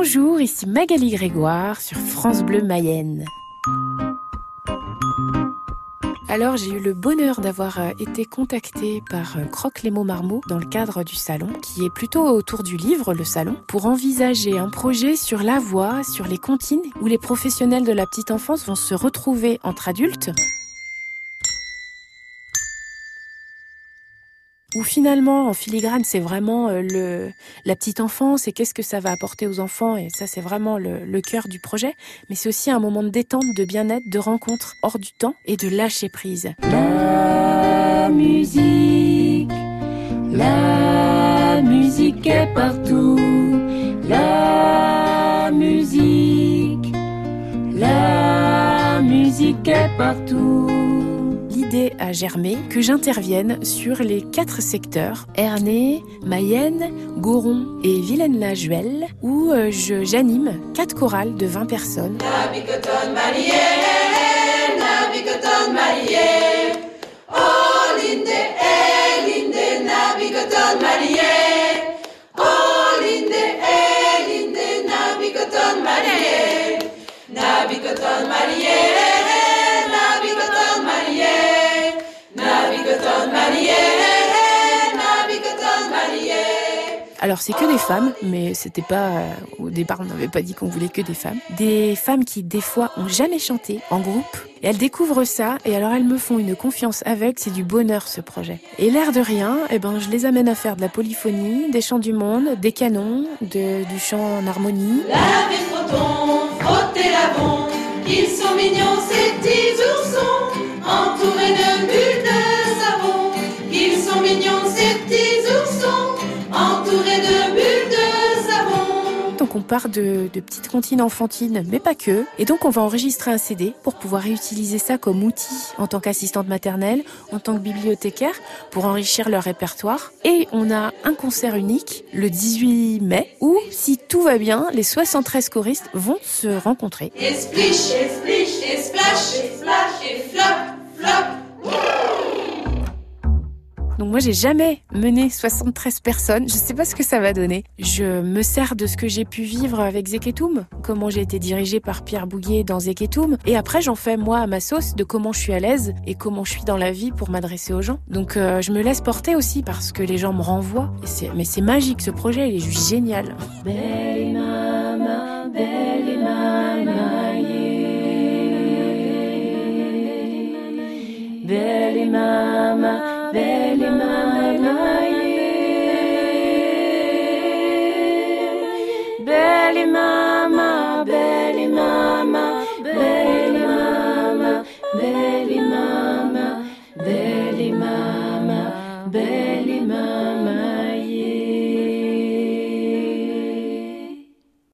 Bonjour, ici Magali Grégoire sur France Bleu Mayenne. Alors j'ai eu le bonheur d'avoir euh, été contactée par euh, Croque les mots marmots dans le cadre du salon, qui est plutôt autour du livre, le salon, pour envisager un projet sur la voix, sur les comptines, où les professionnels de la petite enfance vont se retrouver entre adultes Ou finalement en filigrane c'est vraiment euh, le la petite enfance et qu'est-ce que ça va apporter aux enfants et ça c'est vraiment le, le cœur du projet. Mais c'est aussi un moment de détente de bien-être de rencontre hors du temps et de lâcher prise. La musique la musique est partout. La musique la musique est partout à germer que j'intervienne sur les quatre secteurs Ernée, Mayenne, Goron et Vilaine-la-Juelle où euh, j'anime quatre chorales de 20 personnes. Alors c'est que des femmes, mais c'était pas euh, au départ on n'avait pas dit qu'on voulait que des femmes. Des femmes qui des fois ont jamais chanté en groupe et elles découvrent ça et alors elles me font une confiance avec, c'est du bonheur ce projet. Et l'air de rien, eh ben je les amène à faire de la polyphonie, des chants du monde, des canons, du chant en harmonie. Donc on part de, petites comptines enfantines, mais pas que. Et donc on va enregistrer un CD pour pouvoir réutiliser ça comme outil en tant qu'assistante maternelle, en tant que bibliothécaire, pour enrichir leur répertoire. Et on a un concert unique le 18 mai où, si tout va bien, les 73 choristes vont se rencontrer. Moi j'ai jamais mené 73 personnes, je sais pas ce que ça va donner. Je me sers de ce que j'ai pu vivre avec Zeketum, comment j'ai été dirigée par Pierre Bouguet dans Zeketum et après j'en fais moi à ma sauce de comment je suis à l'aise et comment je suis dans la vie pour m'adresser aux gens. Donc euh, je me laisse porter aussi parce que les gens me renvoient. mais c'est magique ce projet, il est juste génial. Belle mama, belle mama, mama. Belly mama, belly mama.